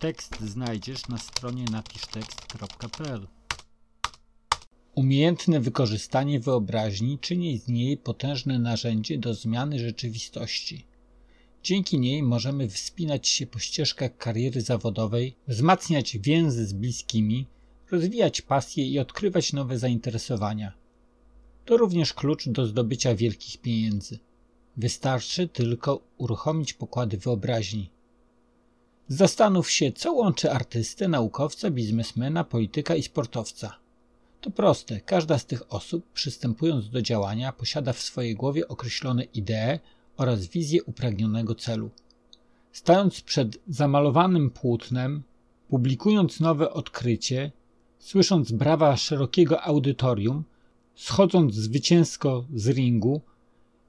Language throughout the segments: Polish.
Tekst znajdziesz na stronie napisztekst.pl. Umiejętne wykorzystanie wyobraźni czyni z niej potężne narzędzie do zmiany rzeczywistości. Dzięki niej możemy wspinać się po ścieżkach kariery zawodowej, wzmacniać więzy z bliskimi, rozwijać pasje i odkrywać nowe zainteresowania. To również klucz do zdobycia wielkich pieniędzy. Wystarczy tylko uruchomić pokłady wyobraźni. Zastanów się, co łączy artystę, naukowca, biznesmena, polityka i sportowca. To proste, każda z tych osób, przystępując do działania, posiada w swojej głowie określone idee oraz wizję upragnionego celu. Stając przed zamalowanym płótnem, publikując nowe odkrycie, słysząc brawa szerokiego audytorium, schodząc zwycięsko z ringu,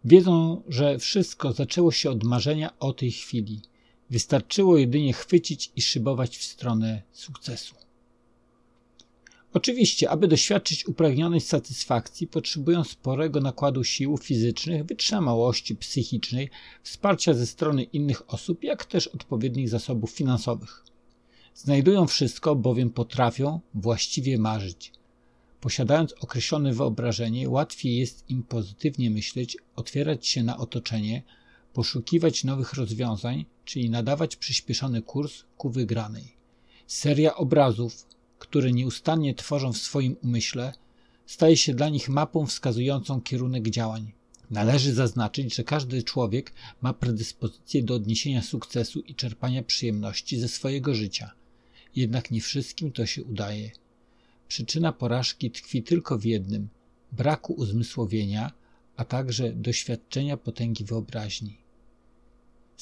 wiedzą, że wszystko zaczęło się od marzenia o tej chwili. Wystarczyło jedynie chwycić i szybować w stronę sukcesu. Oczywiście, aby doświadczyć upragnionej satysfakcji, potrzebują sporego nakładu sił fizycznych, wytrzymałości psychicznej, wsparcia ze strony innych osób, jak też odpowiednich zasobów finansowych. Znajdują wszystko, bowiem potrafią właściwie marzyć. Posiadając określone wyobrażenie, łatwiej jest im pozytywnie myśleć, otwierać się na otoczenie, poszukiwać nowych rozwiązań, czyli nadawać przyspieszony kurs ku wygranej. Seria obrazów, które nieustannie tworzą w swoim umyśle, staje się dla nich mapą wskazującą kierunek działań. Należy zaznaczyć, że każdy człowiek ma predyspozycję do odniesienia sukcesu i czerpania przyjemności ze swojego życia. Jednak nie wszystkim to się udaje. Przyczyna porażki tkwi tylko w jednym braku uzmysłowienia, a także doświadczenia potęgi wyobraźni.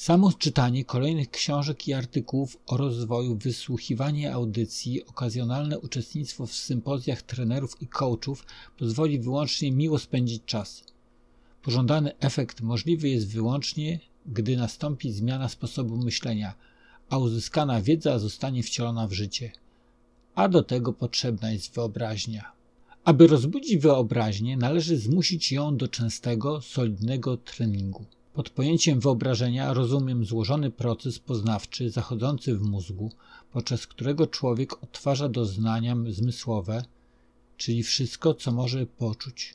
Samo czytanie kolejnych książek i artykułów o rozwoju, wysłuchiwanie audycji, okazjonalne uczestnictwo w sympozjach trenerów i coachów pozwoli wyłącznie miło spędzić czas. Pożądany efekt możliwy jest wyłącznie, gdy nastąpi zmiana sposobu myślenia, a uzyskana wiedza zostanie wcielona w życie. A do tego potrzebna jest wyobraźnia. Aby rozbudzić wyobraźnię, należy zmusić ją do częstego, solidnego treningu. Pod pojęciem wyobrażenia rozumiem złożony proces poznawczy zachodzący w mózgu, podczas którego człowiek odtwarza doznania zmysłowe, czyli wszystko, co może poczuć.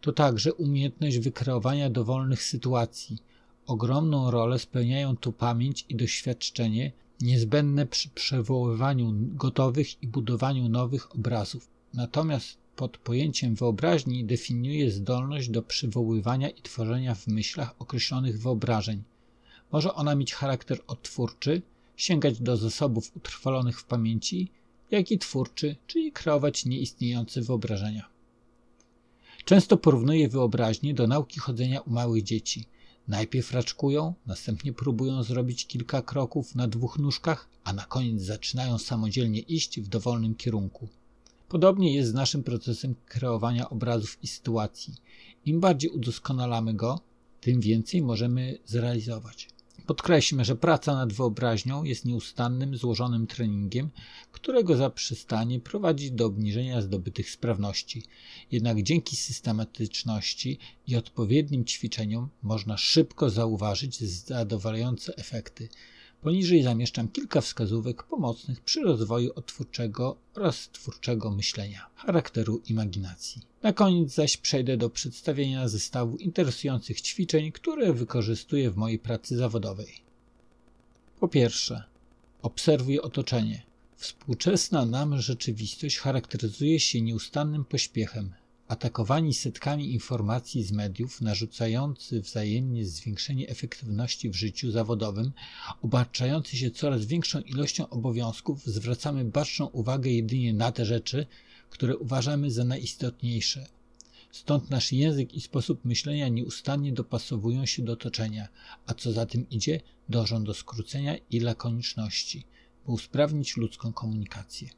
To także umiejętność wykreowania dowolnych sytuacji. Ogromną rolę spełniają tu pamięć i doświadczenie niezbędne przy przywoływaniu gotowych i budowaniu nowych obrazów. Natomiast pod pojęciem wyobraźni definiuje zdolność do przywoływania i tworzenia w myślach określonych wyobrażeń. Może ona mieć charakter odtwórczy, sięgać do zasobów utrwalonych w pamięci, jak i twórczy, czyli kreować nieistniejące wyobrażenia. Często porównuje wyobraźnię do nauki chodzenia u małych dzieci. Najpierw raczkują, następnie próbują zrobić kilka kroków na dwóch nóżkach, a na koniec zaczynają samodzielnie iść w dowolnym kierunku. Podobnie jest z naszym procesem kreowania obrazów i sytuacji. Im bardziej udoskonalamy go, tym więcej możemy zrealizować. Podkreślmy, że praca nad wyobraźnią jest nieustannym, złożonym treningiem, którego zaprzestanie prowadzi do obniżenia zdobytych sprawności. Jednak dzięki systematyczności i odpowiednim ćwiczeniom można szybko zauważyć zadowalające efekty. Poniżej zamieszczam kilka wskazówek pomocnych przy rozwoju odtwórczego oraz twórczego myślenia, charakteru imaginacji. Na koniec zaś przejdę do przedstawienia zestawu interesujących ćwiczeń, które wykorzystuję w mojej pracy zawodowej. Po pierwsze, obserwuj otoczenie. Współczesna nam rzeczywistość charakteryzuje się nieustannym pośpiechem, atakowani setkami informacji z mediów, narzucający wzajemnie zwiększenie efektywności w życiu zawodowym, obarczający się coraz większą ilością obowiązków, zwracamy baczną uwagę jedynie na te rzeczy, które uważamy za najistotniejsze. Stąd nasz język i sposób myślenia nieustannie dopasowują się do otoczenia, a co za tym idzie, dążą do skrócenia i lakoniczności, by usprawnić ludzką komunikację.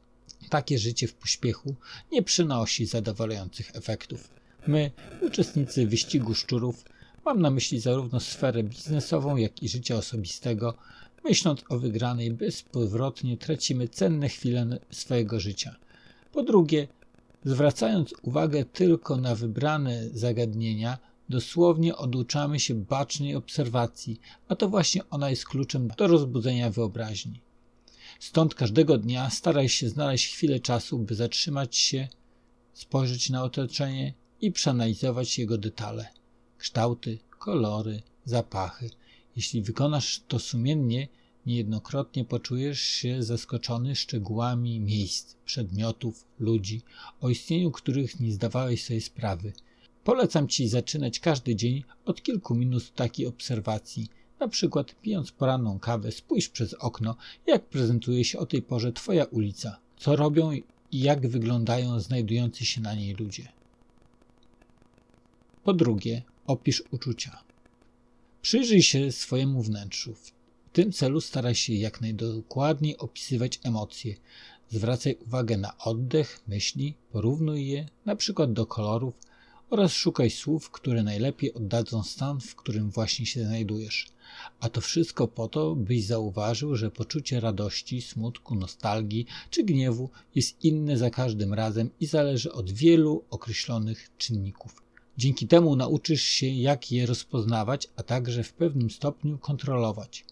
Takie życie w pośpiechu nie przynosi zadowalających efektów. My, uczestnicy wyścigu szczurów, mam na myśli zarówno sferę biznesową, jak i życia osobistego, myśląc o wygranej bezpowrotnie tracimy cenne chwile swojego życia. Po drugie, zwracając uwagę tylko na wybrane zagadnienia, dosłownie oduczamy się bacznej obserwacji, a to właśnie ona jest kluczem do rozbudzenia wyobraźni. Stąd każdego dnia staraj się znaleźć chwilę czasu, by zatrzymać się, spojrzeć na otoczenie i przeanalizować jego detale, kształty, kolory, zapachy. Jeśli wykonasz to sumiennie, niejednokrotnie poczujesz się zaskoczony szczegółami miejsc, przedmiotów, ludzi, o istnieniu których nie zdawałeś sobie sprawy. Polecam Ci zaczynać każdy dzień od kilku minut takiej obserwacji. Na przykład pijąc poranną kawę, spójrz przez okno, jak prezentuje się o tej porze Twoja ulica, co robią i jak wyglądają znajdujący się na niej ludzie. Po drugie, opisz uczucia. Przyjrzyj się swojemu wnętrzu. W tym celu staraj się jak najdokładniej opisywać emocje. Zwracaj uwagę na oddech, myśli, porównuj je, na przykład do kolorów, oraz szukaj słów, które najlepiej oddadzą stan, w którym właśnie się znajdujesz. A to wszystko po to, byś zauważył, że poczucie radości, smutku, nostalgii czy gniewu jest inne za każdym razem i zależy od wielu określonych czynników. Dzięki temu nauczysz się, jak je rozpoznawać, a także w pewnym stopniu kontrolować.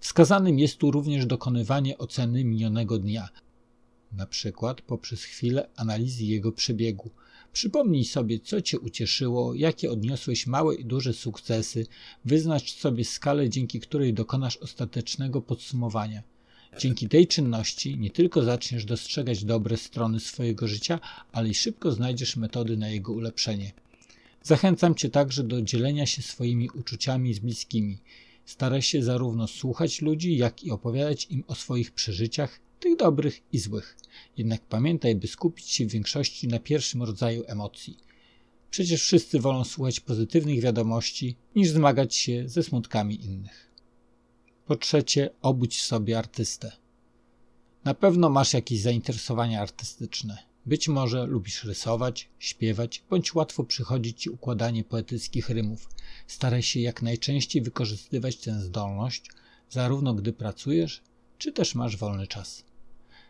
Wskazanym jest tu również dokonywanie oceny minionego dnia, na przykład poprzez chwilę analizy jego przebiegu. Przypomnij sobie, co Cię ucieszyło, jakie odniosłeś małe i duże sukcesy, wyznacz sobie skalę, dzięki której dokonasz ostatecznego podsumowania. Dzięki tej czynności nie tylko zaczniesz dostrzegać dobre strony swojego życia, ale i szybko znajdziesz metody na jego ulepszenie. Zachęcam Cię także do dzielenia się swoimi uczuciami z bliskimi. Staraj się zarówno słuchać ludzi, jak i opowiadać im o swoich przeżyciach, tych dobrych i złych. Jednak pamiętaj, by skupić się w większości na pierwszym rodzaju emocji. Przecież wszyscy wolą słuchać pozytywnych wiadomości, niż zmagać się ze smutkami innych. Po trzecie, obudź sobie artystę. Na pewno masz jakieś zainteresowania artystyczne. Być może lubisz rysować, śpiewać, bądź łatwo przychodzi ci układanie poetyckich rymów. Staraj się jak najczęściej wykorzystywać tę zdolność, zarówno gdy pracujesz, czy też masz wolny czas.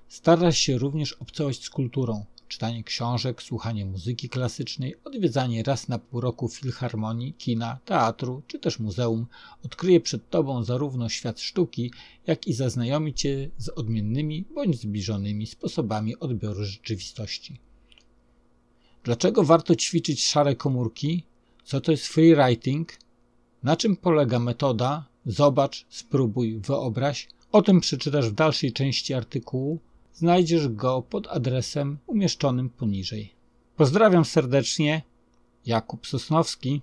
Staraj się również obcować z kulturą, czytanie książek, słuchanie muzyki klasycznej, odwiedzanie raz na pół roku filharmonii, kina, teatru czy też muzeum odkryje przed Tobą zarówno świat sztuki, jak i zaznajomi Cię z odmiennymi bądź zbliżonymi sposobami odbioru rzeczywistości. Dlaczego warto ćwiczyć szare komórki? Co to jest freewriting? Na czym polega metoda? Zobacz, spróbuj, wyobraź. O tym przeczytasz w dalszej części artykułu Znajdziesz go pod adresem umieszczonym poniżej. Pozdrawiam serdecznie, Jakub Sosnowski.